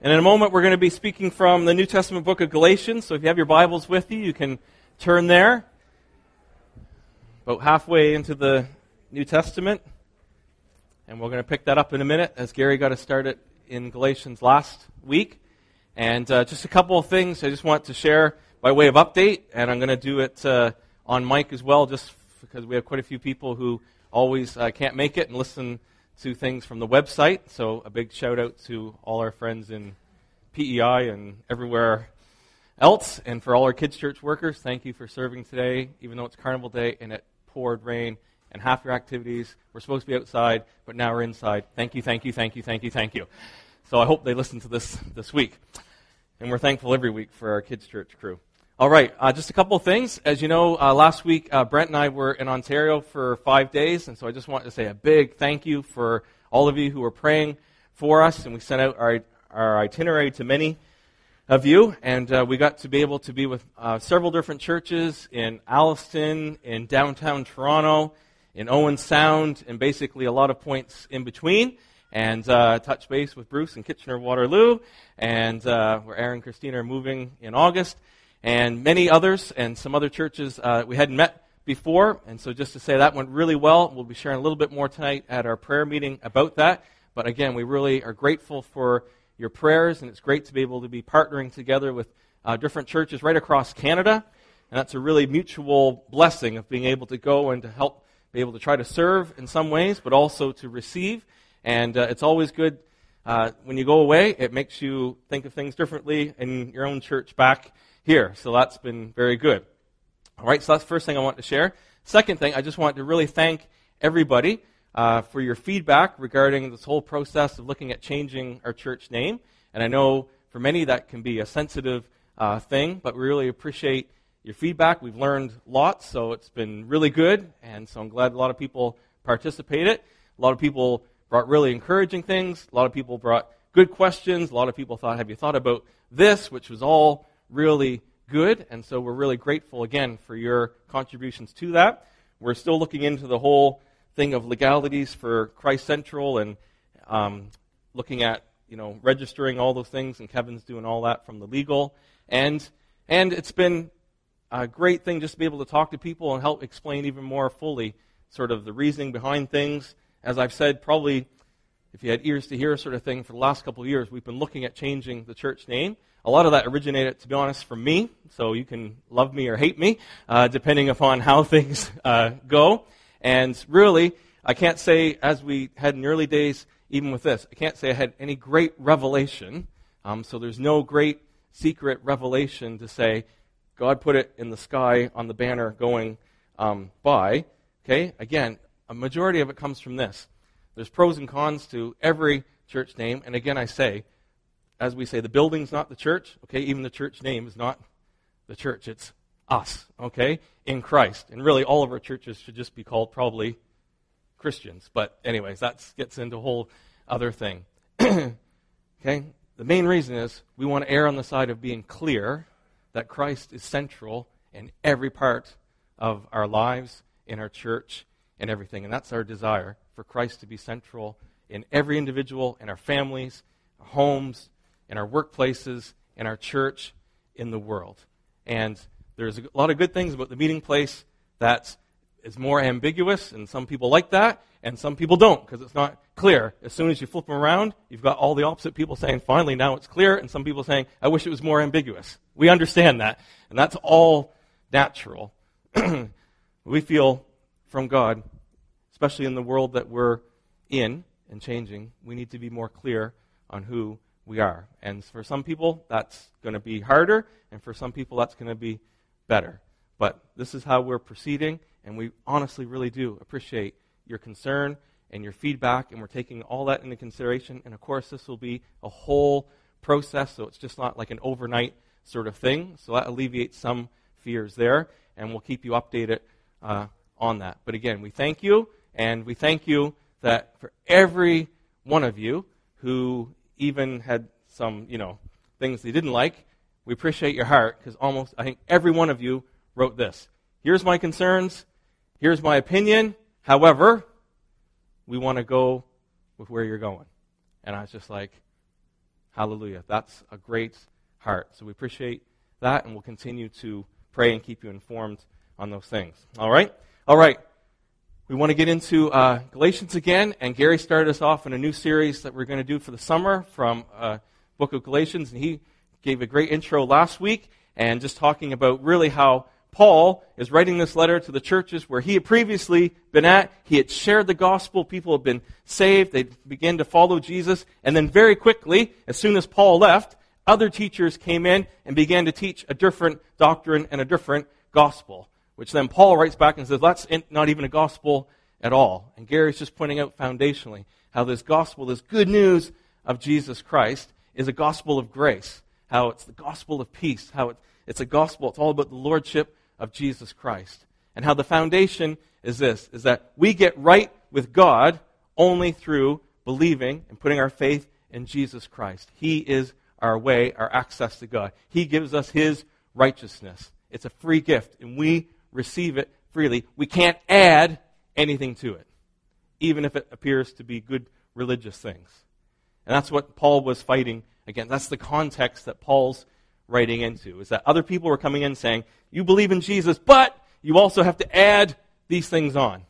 And in a moment, we're going to be speaking from the New Testament book of Galatians. So if you have your Bibles with you, you can turn there. About halfway into the New Testament. And we're going to pick that up in a minute as Gary got us started in Galatians last week. And uh, just a couple of things I just want to share by way of update. And I'm going to do it uh, on mic as well, just because we have quite a few people who always uh, can't make it and listen to things from the website. So a big shout out to all our friends in PEI and everywhere else. And for all our kids' church workers, thank you for serving today, even though it's Carnival Day and it poured rain. And half your activities were supposed to be outside, but now we're inside. Thank you, thank you, thank you, thank you, thank you. So I hope they listen to this this week. And we're thankful every week for our kids' church crew. All right, uh, just a couple of things. As you know, uh, last week uh, Brent and I were in Ontario for five days, and so I just want to say a big thank you for all of you who were praying for us, and we sent out our, our itinerary to many of you, and uh, we got to be able to be with uh, several different churches in Alliston, in downtown Toronto, in Owen Sound, and basically a lot of points in between and uh, touch base with Bruce in Kitchener Waterloo, and uh, where Aaron and Christina are moving in August and many others, and some other churches uh, we hadn't met before. And so, just to say that went really well. We'll be sharing a little bit more tonight at our prayer meeting about that. But again, we really are grateful for your prayers, and it's great to be able to be partnering together with uh, different churches right across Canada. And that's a really mutual blessing of being able to go and to help be able to try to serve in some ways, but also to receive. And uh, it's always good uh, when you go away, it makes you think of things differently in your own church back here. So that's been very good. All right, so that's the first thing I want to share. Second thing, I just want to really thank everybody uh, for your feedback regarding this whole process of looking at changing our church name. And I know for many that can be a sensitive uh, thing, but we really appreciate your feedback. We've learned lots, so it's been really good. And so I'm glad a lot of people participated. A lot of people brought really encouraging things. A lot of people brought good questions. A lot of people thought, have you thought about this? Which was all really good. And so we're really grateful again for your contributions to that. We're still looking into the whole thing of legalities for Christ Central and um, looking at you know registering all those things. And Kevin's doing all that from the legal and and it's been a great thing just to be able to talk to people and help explain even more fully sort of the reasoning behind things. As I've said, probably if you had ears to hear sort of thing for the last couple of years, we've been looking at changing the church name. A lot of that originated, to be honest, from me, so you can love me or hate me, uh, depending upon how things uh, go. And really, I can't say, as we had in the early days, even with this, I can't say I had any great revelation. Um, so there's no great secret revelation to say, God put it in the sky on the banner going um, by. Okay, again, a majority of it comes from this. There's pros and cons to every church name, and again, I say, as we say, the building's not the church, okay? Even the church name is not the church. It's us, okay? In Christ. And really, all of our churches should just be called probably Christians. But, anyways, that gets into a whole other thing. okay? The main reason is we want to err on the side of being clear that Christ is central in every part of our lives, in our church, and everything. And that's our desire for Christ to be central in every individual, in our families, our homes, in our workplaces, in our church, in the world. And there's a lot of good things about the meeting place that is more ambiguous, and some people like that, and some people don't because it's not clear. As soon as you flip them around, you've got all the opposite people saying, finally, now it's clear, and some people saying, I wish it was more ambiguous. We understand that, and that's all natural. we feel from God, especially in the world that we're in and changing, we need to be more clear on who we are. And for some people, that's going to be harder, and for some people, that's going to be better. But this is how we're proceeding, and we honestly really do appreciate your concern and your feedback, and we're taking all that into consideration. And of course, this will be a whole process, so it's just not like an overnight sort of thing. So that alleviates some fears there, and we'll keep you updated uh, on that. But again, we thank you, and we thank you that for every one of you who even had some, you know, things they didn't like, we appreciate your heart because almost, I think every one of you wrote this. Here's my concerns. Here's my opinion. However, we want to go with where you're going. And I was just like, Hallelujah. That's a great heart. So we appreciate that, and we'll continue to pray and keep you informed on those things. All right? All right. We want to get into uh, Galatians again, and Gary started us off in a new series that we're going to do for the summer from uh, book of Galatians, and he gave a great intro last week, and just talking about really how Paul is writing this letter to the churches where he had previously been at. He had shared the gospel. People had been saved. They began to follow Jesus. And then, very quickly, as soon as Paul left, other teachers came in and began to teach a different doctrine and a different gospel which then Paul writes back and says, that's not even a gospel at all. And Gary's just pointing out foundationally how this gospel, this good news of Jesus Christ, is a gospel of grace, how it's the gospel of peace, how it's a gospel, it's all about the lordship of Jesus Christ. And how the foundation is this, is that we get right with God only through believing and putting our faith in Jesus Christ. He is our way, our access to God. He gives us His righteousness. It's a free gift, and we receive it freely. We can't add anything to it, even if it appears to be good religious things. And that's what Paul was fighting against. That's the context that Paul's writing into, is that other people were coming in saying, You believe in Jesus, but you also have to add these things on.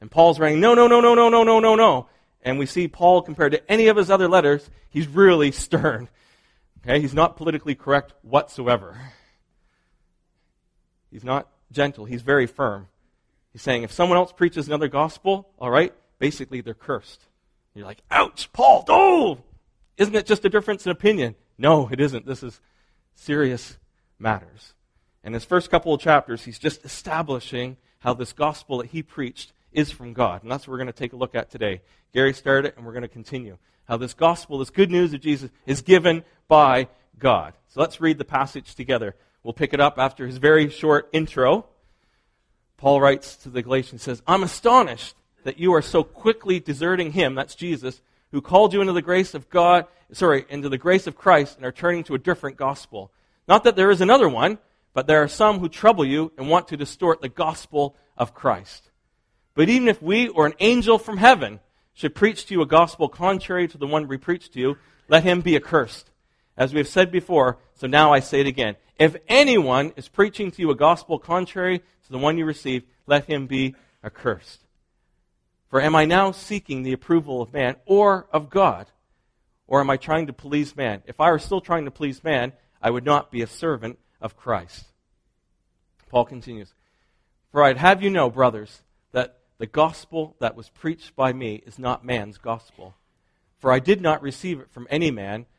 And Paul's writing, No, no, no, no, no, no, no, no, no. And we see Paul, compared to any of his other letters, he's really stern. Okay? He's not politically correct whatsoever. He's not gentle, he's very firm. He's saying if someone else preaches another gospel, all right, basically they're cursed. You're like, ouch, Paul, oh! Isn't it just a difference in opinion? No, it isn't. This is serious matters. In his first couple of chapters, he's just establishing how this gospel that he preached is from God. And that's what we're going to take a look at today. Gary started it, and we're going to continue. How this gospel, this good news of Jesus, is given by God. So let's read the passage together. We'll pick it up after his very short intro. Paul writes to the Galatians, says, I'm astonished that you are so quickly deserting him, that's Jesus, who called you into the grace of God, sorry, into the grace of Christ and are turning to a different gospel. Not that there is another one, but there are some who trouble you and want to distort the gospel of Christ. But even if we or an angel from heaven should preach to you a gospel contrary to the one we preach to you, let him be accursed. As we have said before, so now I say it again. If anyone is preaching to you a gospel contrary to the one you received, let him be accursed. For am I now seeking the approval of man or of God? Or am I trying to please man? If I were still trying to please man, I would not be a servant of Christ. Paul continues For I'd have you know, brothers, that the gospel that was preached by me is not man's gospel. For I did not receive it from any man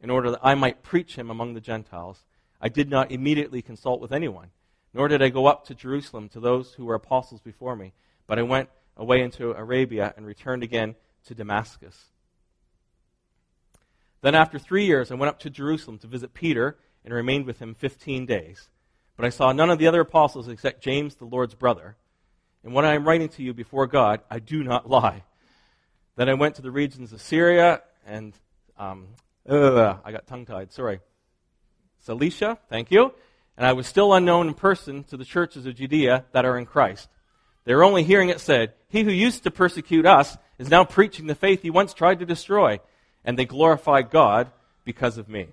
in order that I might preach him among the Gentiles, I did not immediately consult with anyone, nor did I go up to Jerusalem to those who were apostles before me, but I went away into Arabia and returned again to Damascus. Then, after three years, I went up to Jerusalem to visit Peter and remained with him 15 days. But I saw none of the other apostles except James, the Lord's brother. And when I am writing to you before God, I do not lie. Then I went to the regions of Syria and um, uh, I got tongue tied, sorry. Cilicia, thank you. And I was still unknown in person to the churches of Judea that are in Christ. They were only hearing it said, He who used to persecute us is now preaching the faith he once tried to destroy. And they glorify God because of me.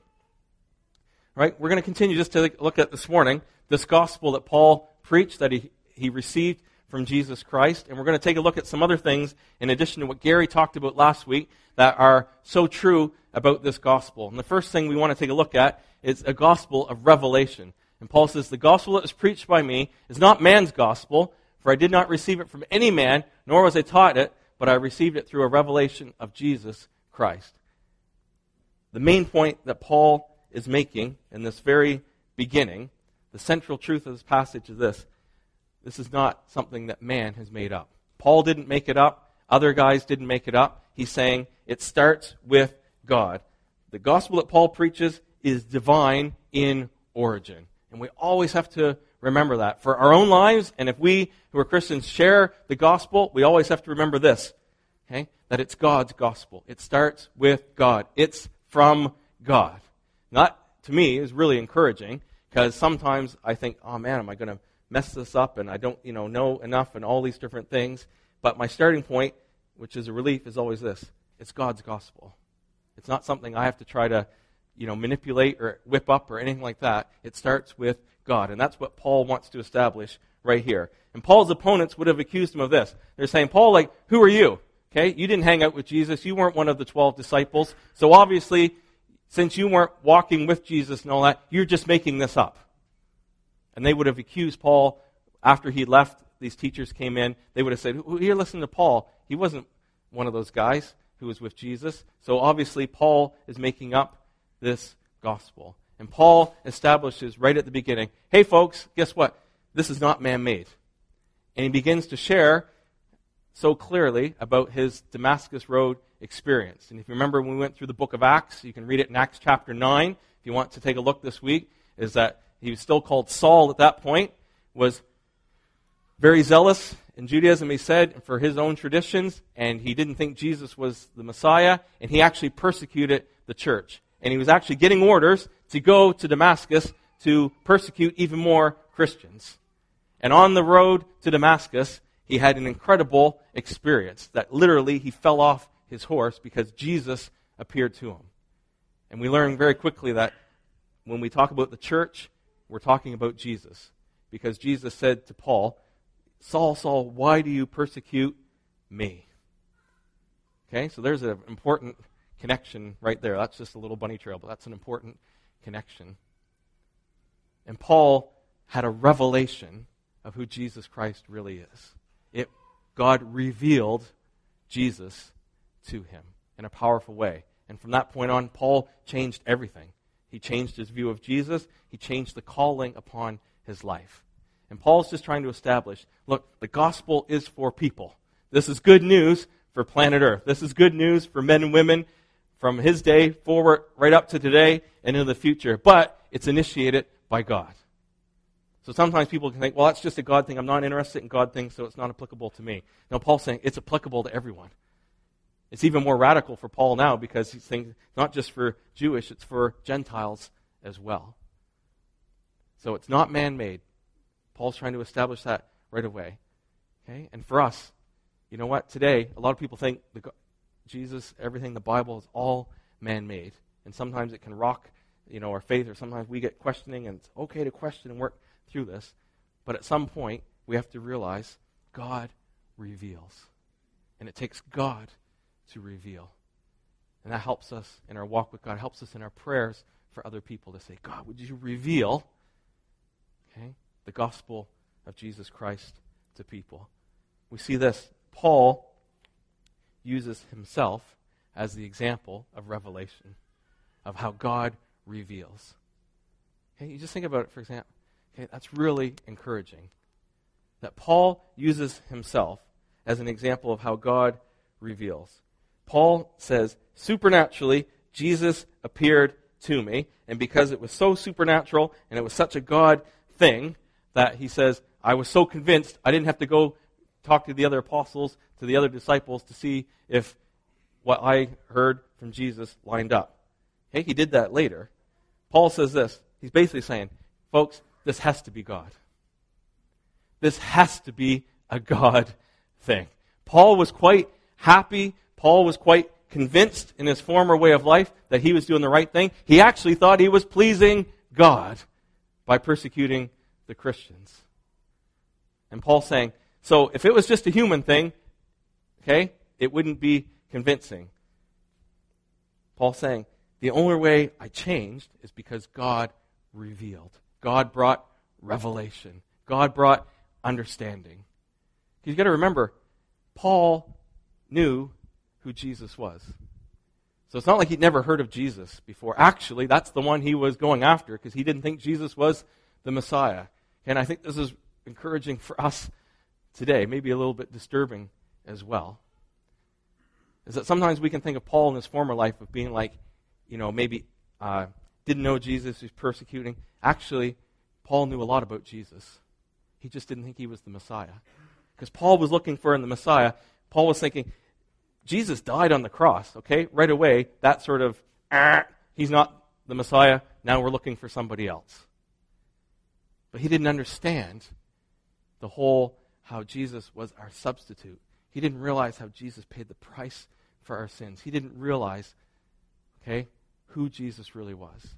Right? We're going to continue just to look at this morning this gospel that Paul preached, that he, he received from Jesus Christ. And we're going to take a look at some other things in addition to what Gary talked about last week that are so true about this gospel. And the first thing we want to take a look at is a gospel of revelation. And Paul says, The gospel that was preached by me is not man's gospel, for I did not receive it from any man, nor was I taught it, but I received it through a revelation of Jesus Christ. The main point that Paul is making in this very beginning, the central truth of this passage is this this is not something that man has made up. Paul didn't make it up. Other guys didn't make it up. He's saying it starts with God. The gospel that Paul preaches is divine in origin. And we always have to remember that. For our own lives, and if we who are Christians share the gospel, we always have to remember this. Okay? That it's God's gospel. It starts with God. It's from God. Not to me is really encouraging because sometimes I think, oh man, am I going to mess this up and I don't, you know, know enough and all these different things. But my starting point, which is a relief, is always this. It's God's gospel. It's not something I have to try to, you know, manipulate or whip up or anything like that. It starts with God. And that's what Paul wants to establish right here. And Paul's opponents would have accused him of this. They're saying, Paul, like, who are you? Okay? You didn't hang out with Jesus. You weren't one of the 12 disciples. So obviously, since you weren't walking with Jesus and all that, you're just making this up. And they would have accused Paul after he left. These teachers came in. They would have said, Here, listen to Paul. He wasn't one of those guys who was with Jesus. So obviously, Paul is making up this gospel. And Paul establishes right at the beginning hey, folks, guess what? This is not man made. And he begins to share so clearly about his Damascus Road experience. And if you remember when we went through the book of Acts, you can read it in Acts chapter 9 if you want to take a look this week, is that he was still called Saul at that point, was very zealous in Judaism, he said, for his own traditions, and he didn't think Jesus was the Messiah, and he actually persecuted the church. And he was actually getting orders to go to Damascus to persecute even more Christians. And on the road to Damascus, he had an incredible experience that literally he fell off his horse because Jesus appeared to him. And we learn very quickly that when we talk about the church, we're talking about Jesus. Because Jesus said to Paul, Saul, Saul, why do you persecute me? Okay, so there's an important connection right there. That's just a little bunny trail, but that's an important connection. And Paul had a revelation of who Jesus Christ really is. It, God revealed Jesus to him in a powerful way. And from that point on, Paul changed everything. He changed his view of Jesus, he changed the calling upon his life. And Paul's just trying to establish look, the gospel is for people. This is good news for planet Earth. This is good news for men and women from his day forward, right up to today and into the future. But it's initiated by God. So sometimes people can think, well, that's just a God thing. I'm not interested in God things, so it's not applicable to me. No, Paul's saying it's applicable to everyone. It's even more radical for Paul now because he's saying not just for Jewish, it's for Gentiles as well. So it's not man made. Paul's trying to establish that right away. Okay? And for us, you know what? Today, a lot of people think the, Jesus, everything, the Bible is all man made. And sometimes it can rock you know, our faith, or sometimes we get questioning, and it's okay to question and work through this. But at some point, we have to realize God reveals. And it takes God to reveal. And that helps us in our walk with God, helps us in our prayers for other people to say, God, would you reveal okay, the gospel of Jesus Christ to people? We see this. Paul uses himself as the example of revelation, of how God reveals. Okay, you just think about it, for example. Okay, that's really encouraging. That Paul uses himself as an example of how God reveals. Paul says, supernaturally, Jesus appeared to me. And because it was so supernatural and it was such a God thing, that he says, I was so convinced I didn't have to go talk to the other apostles, to the other disciples to see if what I heard from Jesus lined up. Okay, he did that later. Paul says this. He's basically saying, folks, this has to be God. This has to be a God thing. Paul was quite happy Paul was quite convinced in his former way of life that he was doing the right thing. He actually thought he was pleasing God by persecuting the Christians. And Paul saying, so if it was just a human thing, okay, it wouldn't be convincing. Paul saying, the only way I changed is because God revealed. God brought revelation. God brought understanding. You've got to remember, Paul knew who Jesus was. So it's not like he'd never heard of Jesus before. Actually, that's the one he was going after because he didn't think Jesus was the Messiah. And I think this is encouraging for us today, maybe a little bit disturbing as well. Is that sometimes we can think of Paul in his former life of being like, you know, maybe uh, didn't know Jesus, he was persecuting. Actually, Paul knew a lot about Jesus. He just didn't think he was the Messiah. Because Paul was looking for in the Messiah, Paul was thinking, Jesus died on the cross, okay? Right away, that sort of, ah, he's not the Messiah. Now we're looking for somebody else. But he didn't understand the whole how Jesus was our substitute. He didn't realize how Jesus paid the price for our sins. He didn't realize, okay, who Jesus really was.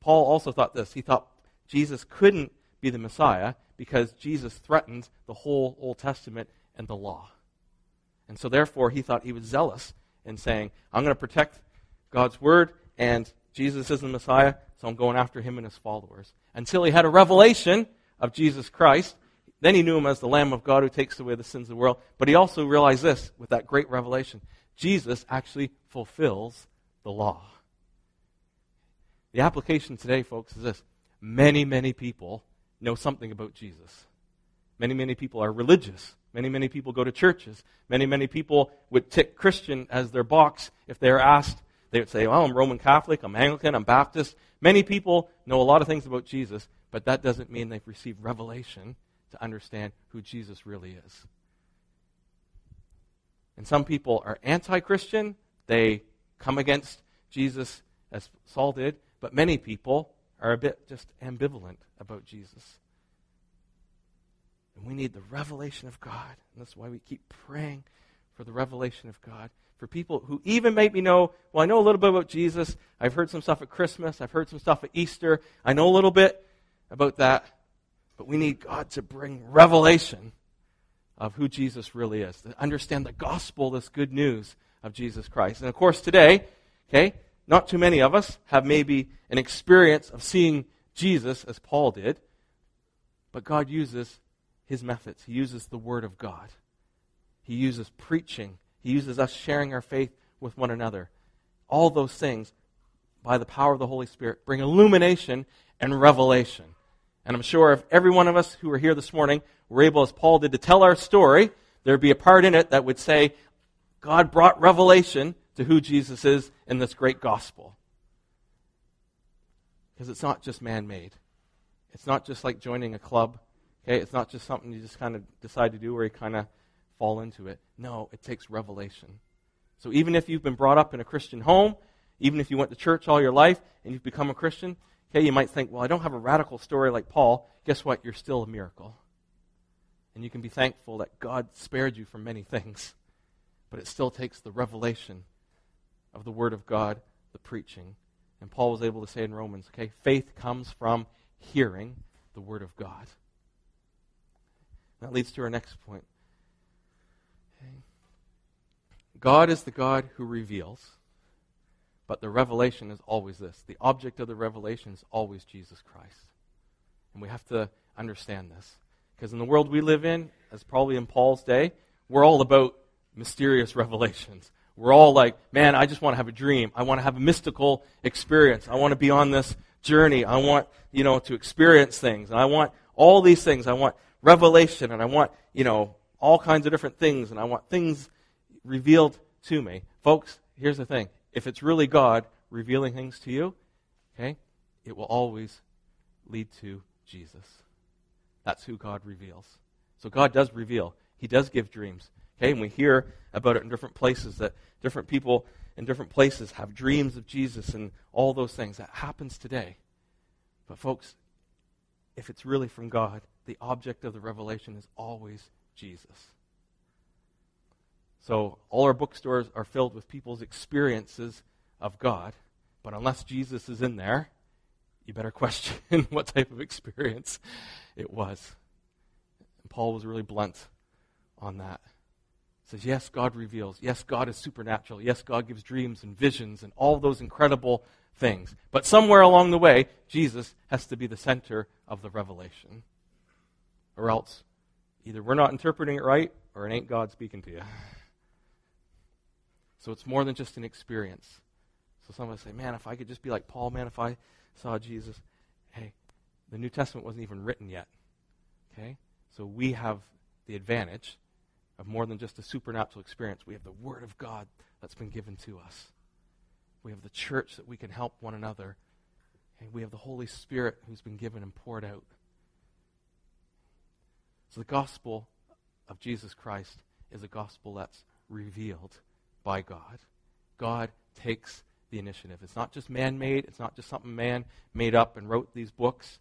Paul also thought this. He thought Jesus couldn't be the Messiah because Jesus threatened the whole Old Testament and the law. And so, therefore, he thought he was zealous in saying, I'm going to protect God's word, and Jesus isn't the Messiah, so I'm going after him and his followers. Until he had a revelation of Jesus Christ. Then he knew him as the Lamb of God who takes away the sins of the world. But he also realized this with that great revelation Jesus actually fulfills the law. The application today, folks, is this many, many people know something about Jesus. Many, many people are religious. Many, many people go to churches. Many, many people would tick Christian as their box if they were asked. They would say, Well, I'm Roman Catholic, I'm Anglican, I'm Baptist. Many people know a lot of things about Jesus, but that doesn't mean they've received revelation to understand who Jesus really is. And some people are anti Christian, they come against Jesus as Saul did, but many people are a bit just ambivalent about Jesus. And we need the revelation of God. And that's why we keep praying for the revelation of God. For people who even maybe know, well, I know a little bit about Jesus. I've heard some stuff at Christmas. I've heard some stuff at Easter. I know a little bit about that. But we need God to bring revelation of who Jesus really is, to understand the gospel, this good news of Jesus Christ. And of course, today, okay, not too many of us have maybe an experience of seeing Jesus as Paul did, but God uses his methods. He uses the Word of God, He uses preaching, He uses us sharing our faith with one another. All those things, by the power of the Holy Spirit, bring illumination and revelation. And I'm sure if every one of us who are here this morning were able, as Paul did, to tell our story, there'd be a part in it that would say, God brought revelation to who Jesus is in this great gospel. Because it's not just man made. It's not just like joining a club. Okay, it's not just something you just kind of decide to do or you kind of fall into it. No, it takes revelation. So even if you've been brought up in a Christian home, even if you went to church all your life and you've become a Christian, okay, you might think, well, I don't have a radical story like Paul. Guess what? You're still a miracle. And you can be thankful that God spared you from many things. But it still takes the revelation of the Word of God, the preaching. And Paul was able to say in Romans, okay, faith comes from hearing the Word of God. That leads to our next point. Okay. God is the God who reveals, but the revelation is always this. The object of the revelation is always Jesus Christ. And we have to understand this. Because in the world we live in, as probably in Paul's day, we're all about mysterious revelations. We're all like, man, I just want to have a dream. I want to have a mystical experience. I want to be on this journey. I want, you know, to experience things. And I want all these things. I want revelation and I want, you know, all kinds of different things and I want things revealed to me. Folks, here's the thing. If it's really God revealing things to you, okay, it will always lead to Jesus. That's who God reveals. So God does reveal. He does give dreams. Okay, and we hear about it in different places that different people in different places have dreams of Jesus and all those things. That happens today. But, folks, if it's really from God, the object of the revelation is always Jesus. So, all our bookstores are filled with people's experiences of God, but unless Jesus is in there, you better question what type of experience it was. And Paul was really blunt on that He says, yes, God reveals. Yes, God is supernatural. Yes, God gives dreams and visions and all those incredible things. But somewhere along the way, Jesus has to be the center of the revelation. Or else, either we're not interpreting it right or it ain't God speaking to you. So it's more than just an experience. So some of us say, man, if I could just be like Paul, man, if I saw Jesus. Hey, the New Testament wasn't even written yet. Okay? So we have the advantage of more than just a supernatural experience. We have the Word of God that's been given to us. We have the church that we can help one another. And we have the Holy Spirit who's been given and poured out. So the gospel of Jesus Christ is a gospel that's revealed by God. God takes the initiative. It's not just man made, it's not just something man made up and wrote these books.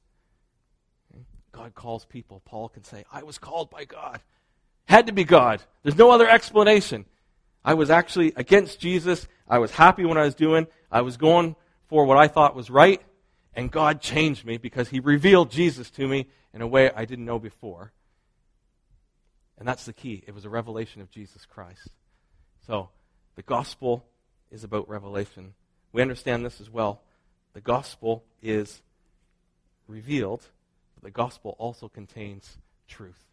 God calls people. Paul can say, I was called by God. Had to be God. There's no other explanation. I was actually against Jesus. I was happy when I was doing. I was going for what I thought was right. And God changed me because He revealed Jesus to me in a way I didn't know before. And that's the key. It was a revelation of Jesus Christ. So, the gospel is about revelation. We understand this as well. The gospel is revealed, but the gospel also contains truth.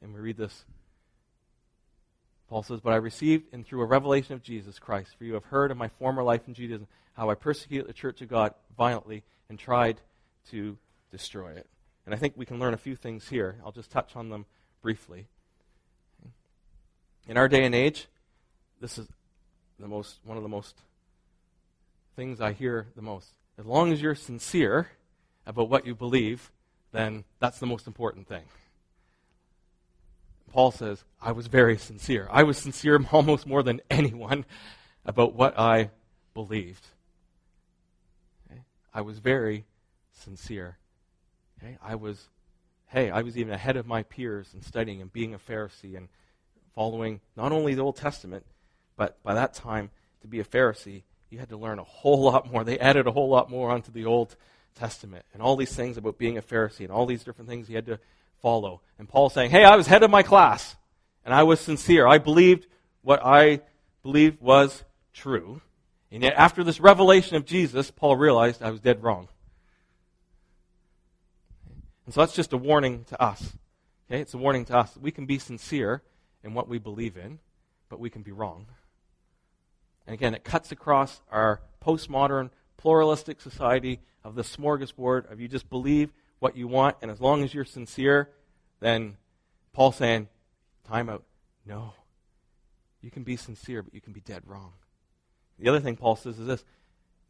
And we read this. Paul says, But I received and through a revelation of Jesus Christ, for you have heard of my former life in Judaism, how I persecuted the church of God violently and tried to destroy it. And I think we can learn a few things here. I'll just touch on them briefly. In our day and age, this is the most one of the most things I hear the most. As long as you're sincere about what you believe, then that's the most important thing. Paul says, I was very sincere. I was sincere almost more than anyone about what I believed. Okay? I was very sincere. Okay? I was, hey, I was even ahead of my peers in studying and being a Pharisee and following not only the Old Testament, but by that time, to be a Pharisee, you had to learn a whole lot more. They added a whole lot more onto the Old Testament and all these things about being a Pharisee and all these different things you had to follow. And Paul's saying, hey, I was head of my class and I was sincere. I believed what I believed was true. And yet, after this revelation of Jesus, Paul realized I was dead wrong. And so that's just a warning to us. Okay? It's a warning to us. We can be sincere in what we believe in, but we can be wrong. And again, it cuts across our postmodern, pluralistic society of the smorgasbord of you just believe what you want, and as long as you're sincere, then Paul's saying, time out. No. You can be sincere, but you can be dead wrong. The other thing Paul says is this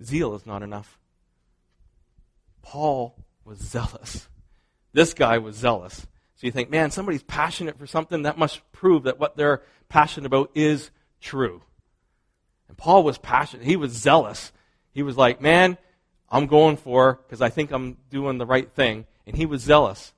zeal is not enough. Paul was zealous. This guy was zealous. So you think, man, somebody's passionate for something, that must prove that what they're passionate about is true. And Paul was passionate. He was zealous. He was like, man, I'm going for because I think I'm doing the right thing. And he was zealous.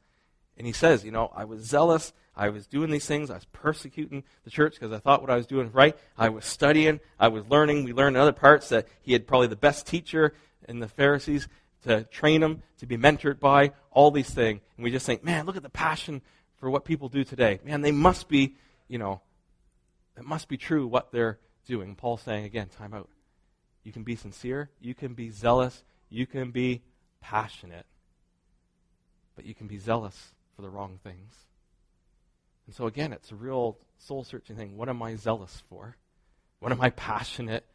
And he says, you know, I was zealous. I was doing these things. I was persecuting the church because I thought what I was doing was right. I was studying. I was learning. We learned in other parts that he had probably the best teacher in the Pharisees to train them, to be mentored by, all these things. And we just think, man, look at the passion for what people do today. Man, they must be, you know, it must be true what they're doing. Paul's saying again, time out. You can be sincere, you can be zealous, you can be passionate, but you can be zealous for the wrong things. And so again, it's a real soul searching thing. What am I zealous for? What am I passionate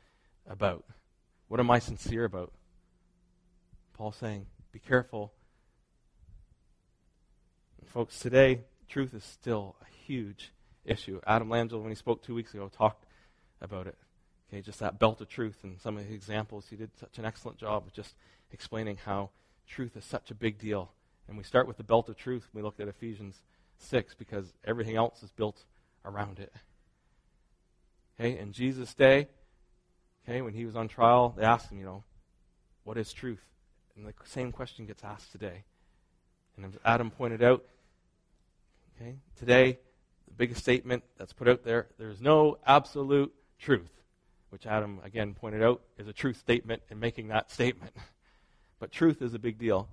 about? What am I sincere about? Paul's saying, be careful. Folks, today, truth is still a huge issue. Adam Langell, when he spoke two weeks ago, talked about it. Okay, just that belt of truth and some of the examples. He did such an excellent job of just explaining how truth is such a big deal. And we start with the belt of truth when we looked at Ephesians 6 because everything else is built around it. Okay, in Jesus' day, okay, when he was on trial, they asked him, you know, what is truth? And the same question gets asked today. And as Adam pointed out, okay, today, the biggest statement that's put out there, there's no absolute truth, which Adam again pointed out is a truth statement in making that statement. But truth is a big deal.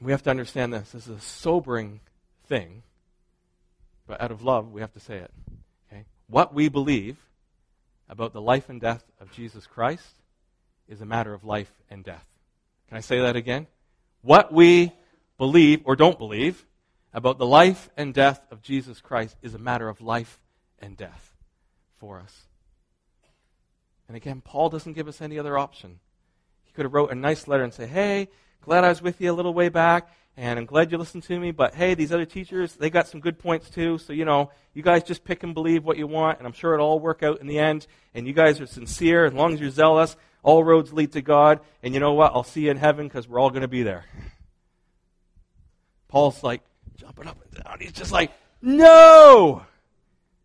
We have to understand this. This is a sobering thing, but out of love, we have to say it. Okay? What we believe about the life and death of Jesus Christ is a matter of life and death. Can I say that again? What we believe or don't believe about the life and death of Jesus Christ is a matter of life and death for us. And again, Paul doesn't give us any other option. He could have wrote a nice letter and say, "Hey, glad I was with you a little way back, and I'm glad you listened to me, but hey, these other teachers, they got some good points too, so, you know, you guys just pick and believe what you want, and I'm sure it'll all work out in the end, and you guys are sincere, as long as you're zealous, all roads lead to God, and you know what? I'll see you in heaven because we're all going to be there. Paul's like jumping up and down. He's just like, no!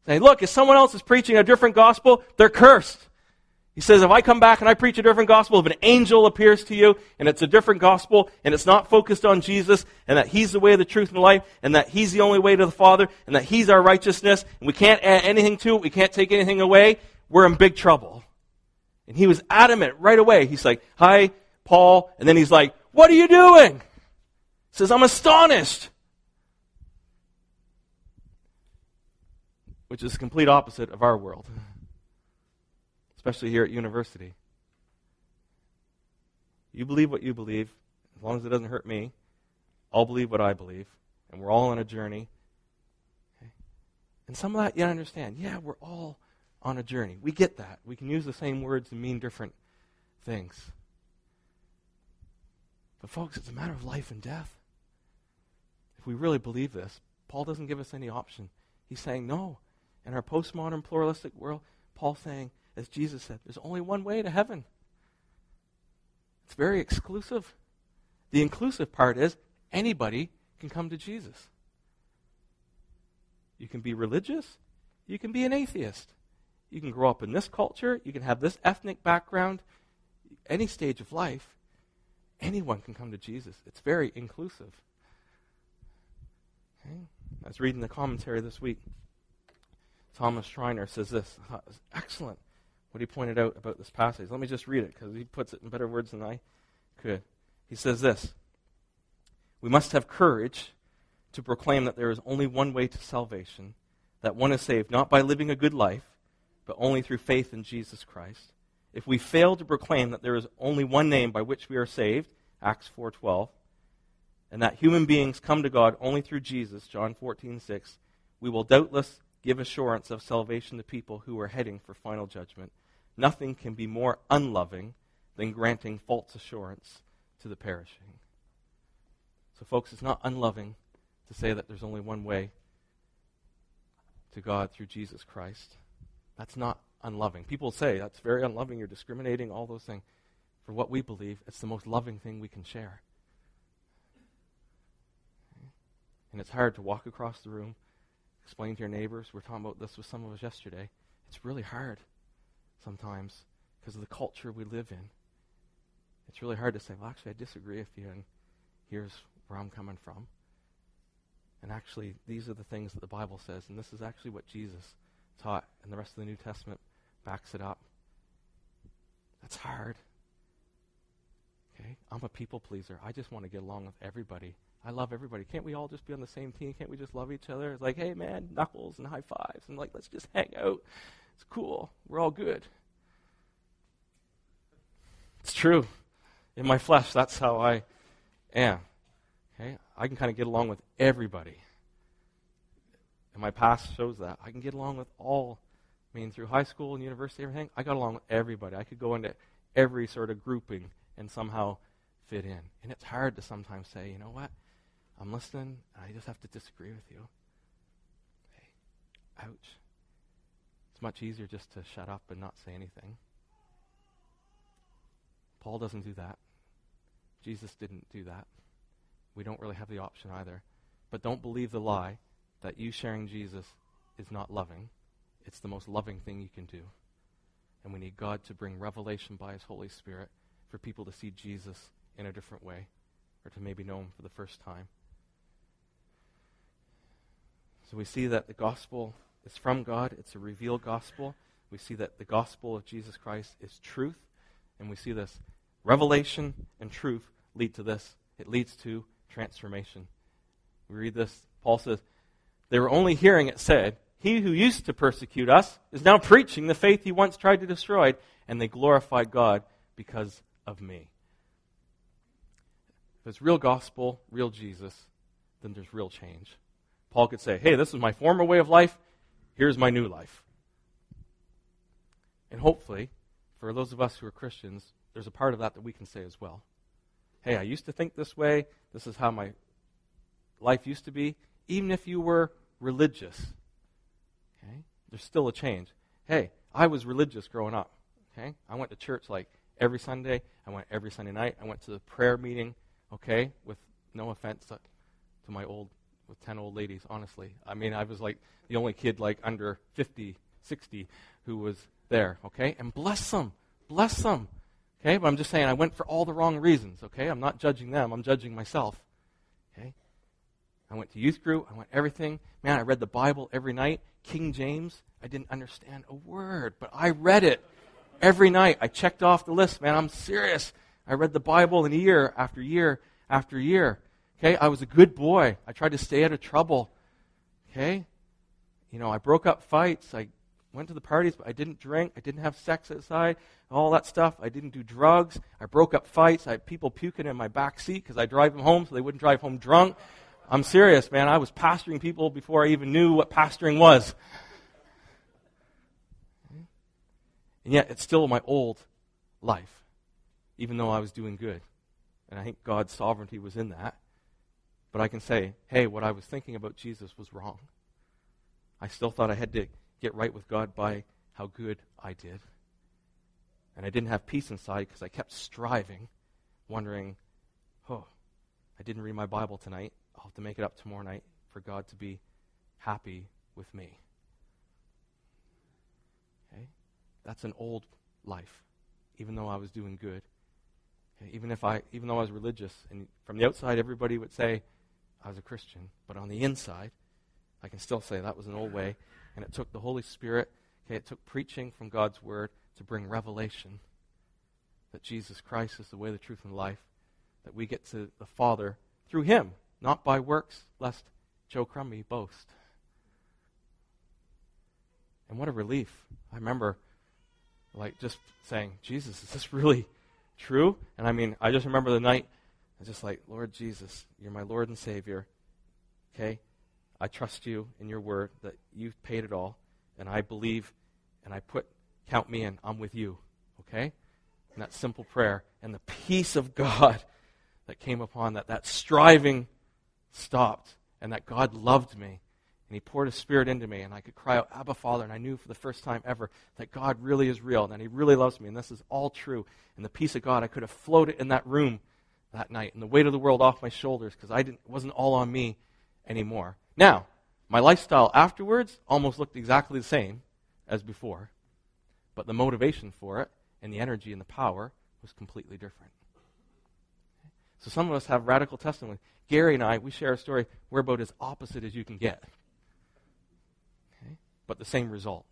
Saying, look, if someone else is preaching a different gospel, they're cursed. He says, if I come back and I preach a different gospel, if an angel appears to you and it's a different gospel and it's not focused on Jesus and that He's the way, the truth, and the life and that He's the only way to the Father and that He's our righteousness and we can't add anything to it, we can't take anything away, we're in big trouble. And he was adamant right away. He's like, hi, Paul. And then he's like, what are you doing? He says, I'm astonished. which is the complete opposite of our world, especially here at university. You believe what you believe, as long as it doesn't hurt me. I'll believe what I believe, and we're all on a journey. Okay? And some of that you understand. Yeah, we're all on a journey. We get that. We can use the same words and mean different things. But, folks, it's a matter of life and death. If we really believe this, Paul doesn't give us any option. He's saying, no, in our postmodern pluralistic world, Paul saying, as Jesus said, there's only one way to heaven. It's very exclusive. The inclusive part is anybody can come to Jesus. You can be religious, you can be an atheist. You can grow up in this culture, you can have this ethnic background, any stage of life. Anyone can come to Jesus. It's very inclusive. Okay? I was reading the commentary this week. Thomas Schreiner says this. I thought it was excellent what he pointed out about this passage. Let me just read it because he puts it in better words than I could. He says this We must have courage to proclaim that there is only one way to salvation, that one is saved not by living a good life, but only through faith in Jesus Christ. If we fail to proclaim that there is only one name by which we are saved, Acts 4:12, and that human beings come to God only through Jesus, John 14:6, we will doubtless give assurance of salvation to people who are heading for final judgment. Nothing can be more unloving than granting false assurance to the perishing. So, folks, it's not unloving to say that there's only one way to God through Jesus Christ. That's not unloving. People say that's very unloving, you're discriminating, all those things. For what we believe, it's the most loving thing we can share. And it's hard to walk across the room explain to your neighbors. We are talking about this with some of us yesterday. It's really hard sometimes because of the culture we live in. It's really hard to say, well, actually, I disagree with you, and here's where I'm coming from. And actually, these are the things that the Bible says, and this is actually what Jesus taught, and the rest of the New Testament backs it up. That's hard. Okay? I'm a people pleaser. I just want to get along with everybody I love everybody. Can't we all just be on the same team? Can't we just love each other? It's like, hey, man, knuckles and high fives. And like, let's just hang out. It's cool. We're all good. It's true. In my flesh, that's how I am. Okay? I can kind of get along with everybody. And my past shows that. I can get along with all. I mean, through high school and university, everything, I got along with everybody. I could go into every sort of grouping and somehow fit in. And it's hard to sometimes say, you know what? I'm listening. I just have to disagree with you. Hey, ouch. It's much easier just to shut up and not say anything. Paul doesn't do that. Jesus didn't do that. We don't really have the option either. But don't believe the lie that you sharing Jesus is not loving. It's the most loving thing you can do. And we need God to bring revelation by His Holy Spirit for people to see Jesus in a different way or to maybe know Him for the first time. So we see that the gospel is from God, it's a revealed gospel. We see that the gospel of Jesus Christ is truth, and we see this revelation and truth lead to this. It leads to transformation. We read this, Paul says, They were only hearing it said, He who used to persecute us is now preaching the faith he once tried to destroy, and they glorified God because of me. If it's real gospel, real Jesus, then there's real change. Paul could say, hey, this is my former way of life. Here's my new life. And hopefully, for those of us who are Christians, there's a part of that that we can say as well. hey, I used to think this way. This is how my life used to be. Even if you were religious, okay, there's still a change. Hey, I was religious growing up. Okay, I went to church like every Sunday. I went every Sunday night. I went to the prayer meeting. Okay, with no offense to, to my old with 10 old ladies, honestly. I mean, I was like the only kid like under 50, 60 who was there, okay? And bless them. Bless them. Okay? But I'm just saying I went for all the wrong reasons, okay? I'm not judging them. I'm judging myself. I went to youth group. I went everything. Man, I read the Bible every night. King James, I didn't understand a word, but I read it every night. I checked off the list, man. I'm serious. I read the Bible in year after year after year. Okay, I was a good boy. I tried to stay out of trouble. Okay? You know, I broke up fights. I went to the parties, but I didn't drink. I didn't have sex outside. All that stuff. I didn't do drugs. I broke up fights. I had people puking in my back seat because I drive them home so they wouldn't drive home drunk. I'm serious, man. I was pastoring people before I even knew what pastoring was. And yet, it's still my old life, even though I was doing good. And I think God's sovereignty was in that. But I can say, hey, what I was thinking about Jesus was wrong. I still thought I had to get right with God by how good I did. And I didn't have peace inside because I kept striving, wondering, oh, I didn't read my Bible tonight. I'll have to make it up tomorrow night for God to be happy with me. Okay? That's an old life, even though I was doing good. Okay? Even if I even though I was religious and from the outside everybody would say, I was a Christian, but on the inside, I can still say that was an old way. And it took the Holy Spirit, okay, it took preaching from God's Word to bring revelation that Jesus Christ is the way, the truth, and life, that we get to the Father through Him, not by works, lest Joe Crumby boast. And what a relief. I remember, like, just saying, Jesus, is this really true? And I mean, I just remember the night I was just like, Lord Jesus, you're my Lord and Savior. Okay? I trust you in your word that you've paid it all. And I believe and I put, count me in. I'm with you. Okay? And that simple prayer and the peace of God that came upon that, that striving stopped and that God loved me and he poured his spirit into me and i could cry out abba father and i knew for the first time ever that god really is real and that he really loves me and this is all true and the peace of god i could have floated in that room that night and the weight of the world off my shoulders because I didn't, it wasn't all on me anymore. Now, my lifestyle afterwards almost looked exactly the same as before, but the motivation for it and the energy and the power was completely different. So some of us have radical testimony. Gary and I, we share a story. We're about as opposite as you can get. Okay? But the same result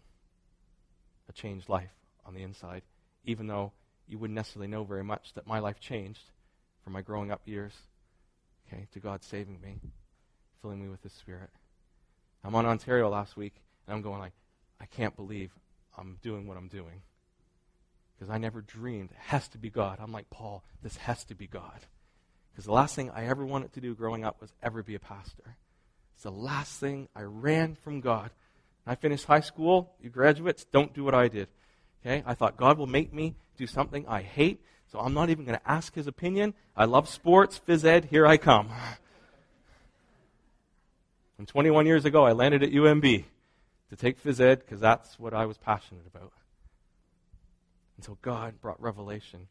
a changed life on the inside, even though you wouldn't necessarily know very much that my life changed from my growing up years, okay, to God saving me, filling me with His Spirit. I'm on Ontario last week, and I'm going like, I can't believe I'm doing what I'm doing. Because I never dreamed it has to be God. I'm like, Paul, this has to be God. Because the last thing I ever wanted to do growing up was ever be a pastor. It's the last thing I ran from God. I finished high school. You graduates, don't do what I did. Okay? I thought God will make me do something I hate so I'm not even going to ask his opinion. I love sports, phys ed, here I come. And 21 years ago, I landed at UMB to take phys ed because that's what I was passionate about. Until God brought revelation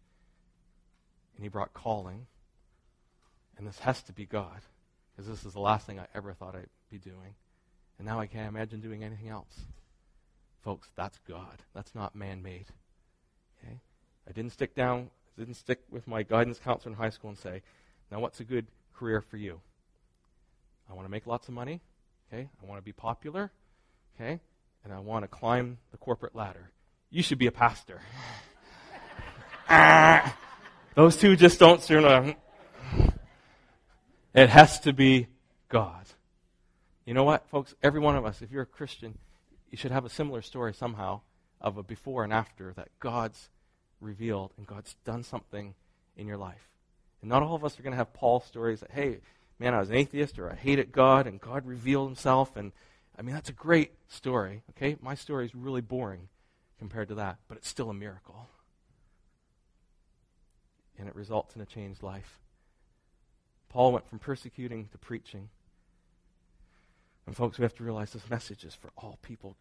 and he brought calling. And this has to be God because this is the last thing I ever thought I'd be doing. And now I can't imagine doing anything else. Folks, that's God. That's not man made. Okay? I didn't stick down didn't stick with my guidance counselor in high school and say, now what's a good career for you? I want to make lots of money. Okay. I want to be popular. Okay. And I want to climb the corporate ladder. You should be a pastor. those two just don't. You know, it has to be God. You know what, folks? Every one of us, if you're a Christian, you should have a similar story somehow of a before and after that God's revealed and God's done something in your life. And not all of us are going to have Paul stories that, hey, man, I was an atheist or I hated God and God revealed himself. And I mean, that's a great story, okay? My story is really boring compared to that, but it's still a miracle. And it results in a changed life. Paul went from persecuting to preaching. And, folks, we have to realize this message is for all people.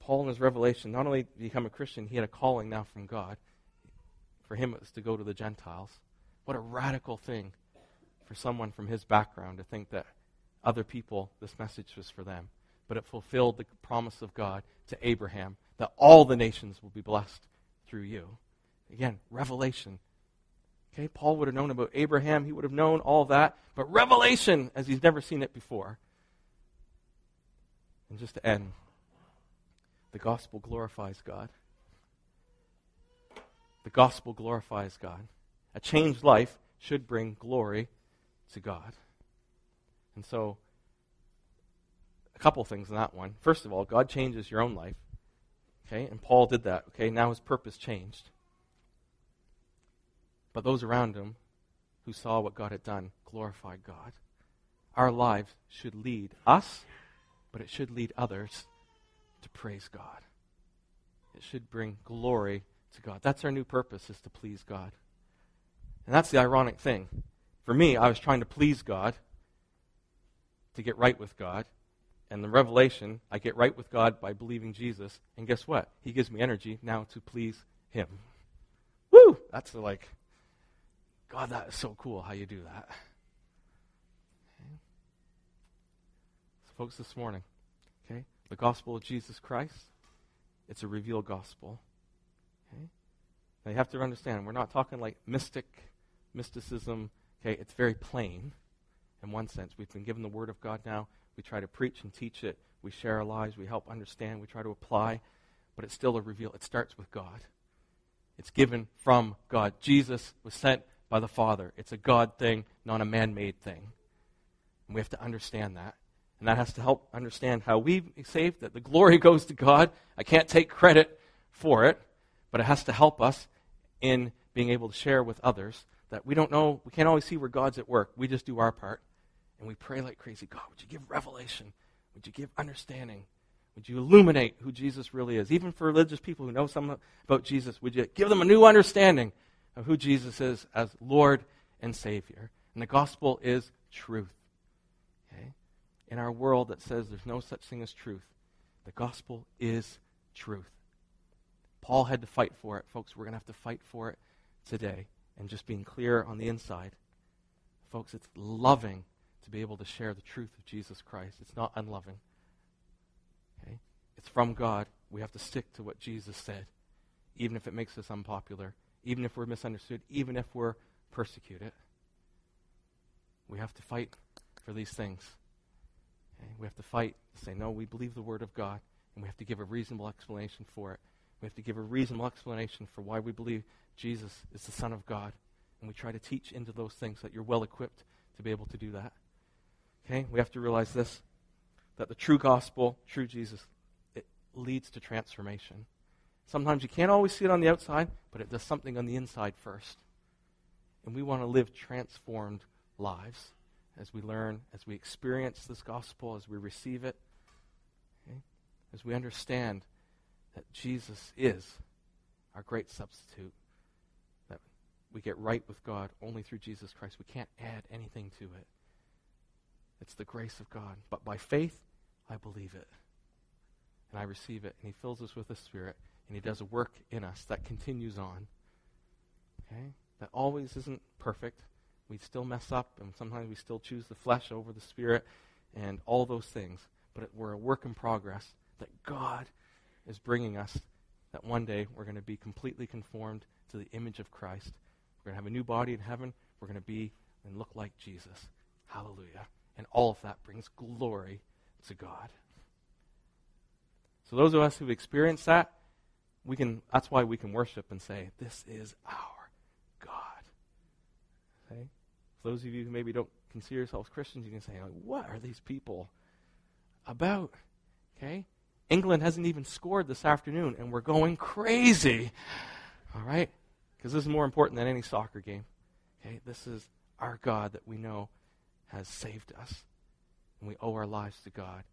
Paul, in his revelation, not only become a Christian, he had a calling now from God. For him, it was to go to the Gentiles. What a radical thing for someone from his background to think that other people, this message was for them. But it fulfilled the promise of God to Abraham that all the nations will be blessed through you. Again, revelation. Okay, Paul would have known about Abraham, he would have known all that, but revelation as he's never seen it before. And just to end, the gospel glorifies God. The gospel glorifies God. A changed life should bring glory to God. And so, a couple things in that one. First of all, God changes your own life. Okay, and Paul did that. Okay, now his purpose changed. But those around him who saw what God had done glorified God. Our lives should lead us, but it should lead others to praise God. It should bring glory to God. That's our new purpose, is to please God. And that's the ironic thing. For me, I was trying to please God, to get right with God. And the revelation, I get right with God by believing Jesus. And guess what? He gives me energy now to please Him. Woo! That's like, God, that is so cool how you do that. Okay. So, folks, this morning, okay, the gospel of Jesus Christ, it's a revealed gospel. Okay? Now you have to understand, we're not talking like mystic, mysticism. Okay, it's very plain in one sense. We've been given the Word of God now. We try to preach and teach it. We share our lives. We help understand. We try to apply. But it's still a reveal. It starts with God. It's given from God. Jesus was sent by the Father. It's a God thing, not a man made thing. And we have to understand that. And that has to help understand how we saved, that the glory goes to God. I can't take credit for it, but it has to help us in being able to share with others that we don't know, we can't always see where God's at work. We just do our part. And we pray like crazy God, would you give revelation? Would you give understanding? Would you illuminate who Jesus really is? Even for religious people who know something about Jesus, would you give them a new understanding of who Jesus is as Lord and Savior? And the gospel is truth. Okay? In our world that says there's no such thing as truth, the gospel is truth. Paul had to fight for it. Folks, we're going to have to fight for it today. And just being clear on the inside. Folks, it's loving to be able to share the truth of Jesus Christ. It's not unloving. Okay? It's from God. We have to stick to what Jesus said, even if it makes us unpopular, even if we're misunderstood, even if we're persecuted. We have to fight for these things. Okay? We have to fight to say, no, we believe the Word of God, and we have to give a reasonable explanation for it. We have to give a reasonable explanation for why we believe Jesus is the Son of God. And we try to teach into those things that you're well equipped to be able to do that. Okay? We have to realize this that the true gospel, true Jesus, it leads to transformation. Sometimes you can't always see it on the outside, but it does something on the inside first. And we want to live transformed lives as we learn, as we experience this gospel, as we receive it, okay? as we understand that Jesus is our great substitute, that we get right with God only through Jesus Christ. We can't add anything to it. It's the grace of God. But by faith, I believe it. And I receive it. And He fills us with the Spirit. And He does a work in us that continues on. Okay? That always isn't perfect. We still mess up, and sometimes we still choose the flesh over the Spirit, and all those things. But it, we're a work in progress that God is bringing us, that one day we're going to be completely conformed to the image of Christ. We're going to have a new body in heaven. We're going to be and look like Jesus. Hallelujah. And all of that brings glory to God. So those of us who've experienced that, we can that's why we can worship and say, This is our God. Okay? For those of you who maybe don't consider yourselves Christians, you can say, like, What are these people about? Okay? England hasn't even scored this afternoon, and we're going crazy. All right? Because this is more important than any soccer game. Okay? This is our God that we know has saved us. And we owe our lives to God.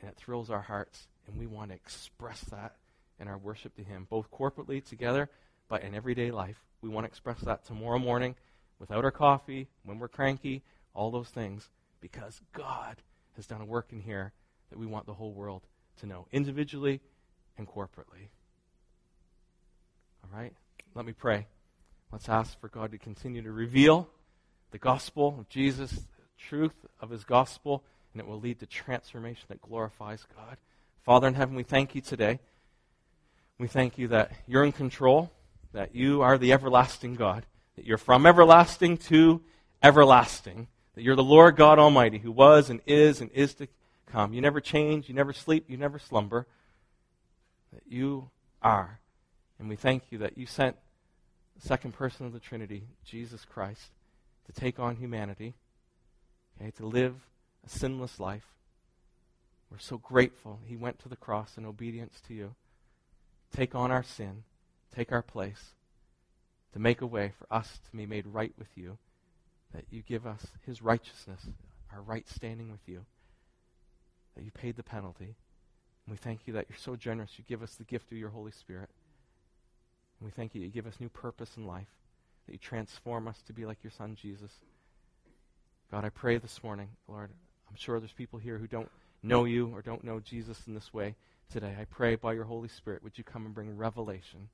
And it thrills our hearts. And we want to express that in our worship to Him, both corporately together, but in everyday life. We want to express that tomorrow morning without our coffee, when we're cranky, all those things, because God has done a work in here that we want the whole world to know, individually and corporately. All right? Let me pray. Let's ask for God to continue to reveal the gospel of Jesus, the truth of his gospel, and it will lead to transformation that glorifies God. Father in heaven, we thank you today. We thank you that you're in control, that you are the everlasting God, that you're from everlasting to everlasting, that you're the Lord God Almighty who was and is and is to come. You never change, you never sleep, you never slumber, that you are. And we thank you that you sent the second person of the Trinity, Jesus Christ, to take on humanity, okay, to live a sinless life. We're so grateful he went to the cross in obedience to you. Take on our sin, take our place, to make a way for us to be made right with you, that you give us his righteousness, our right standing with you, that you paid the penalty. And we thank you that you're so generous. You give us the gift of your Holy Spirit. And we thank you that you give us new purpose in life, that you transform us to be like your Son, Jesus. God, I pray this morning, Lord, I'm sure there's people here who don't know you or don't know Jesus in this way today. I pray by your Holy Spirit, would you come and bring revelation?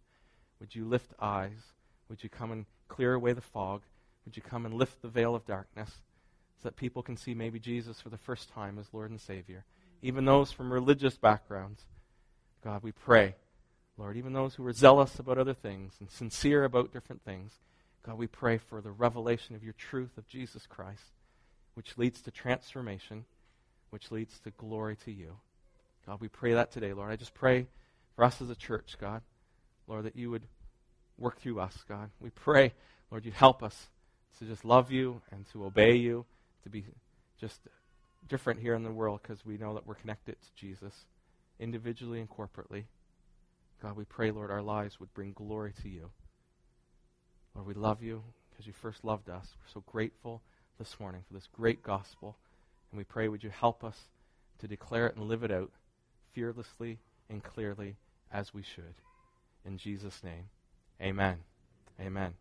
Would you lift eyes? Would you come and clear away the fog? Would you come and lift the veil of darkness so that people can see maybe Jesus for the first time as Lord and Savior? Even those from religious backgrounds. God, we pray, Lord, even those who are zealous about other things and sincere about different things, God, we pray for the revelation of your truth of Jesus Christ, which leads to transformation, which leads to glory to you. God, we pray that today, Lord. I just pray for us as a church, God, Lord, that you would work through us, God. We pray, Lord, you'd help us to just love you and to obey you, to be just different here in the world because we know that we're connected to Jesus individually and corporately. God, we pray, Lord, our lives would bring glory to you. Lord, we love you because you first loved us. We're so grateful this morning for this great gospel. And we pray, would you help us to declare it and live it out fearlessly and clearly as we should. In Jesus' name, amen. Amen.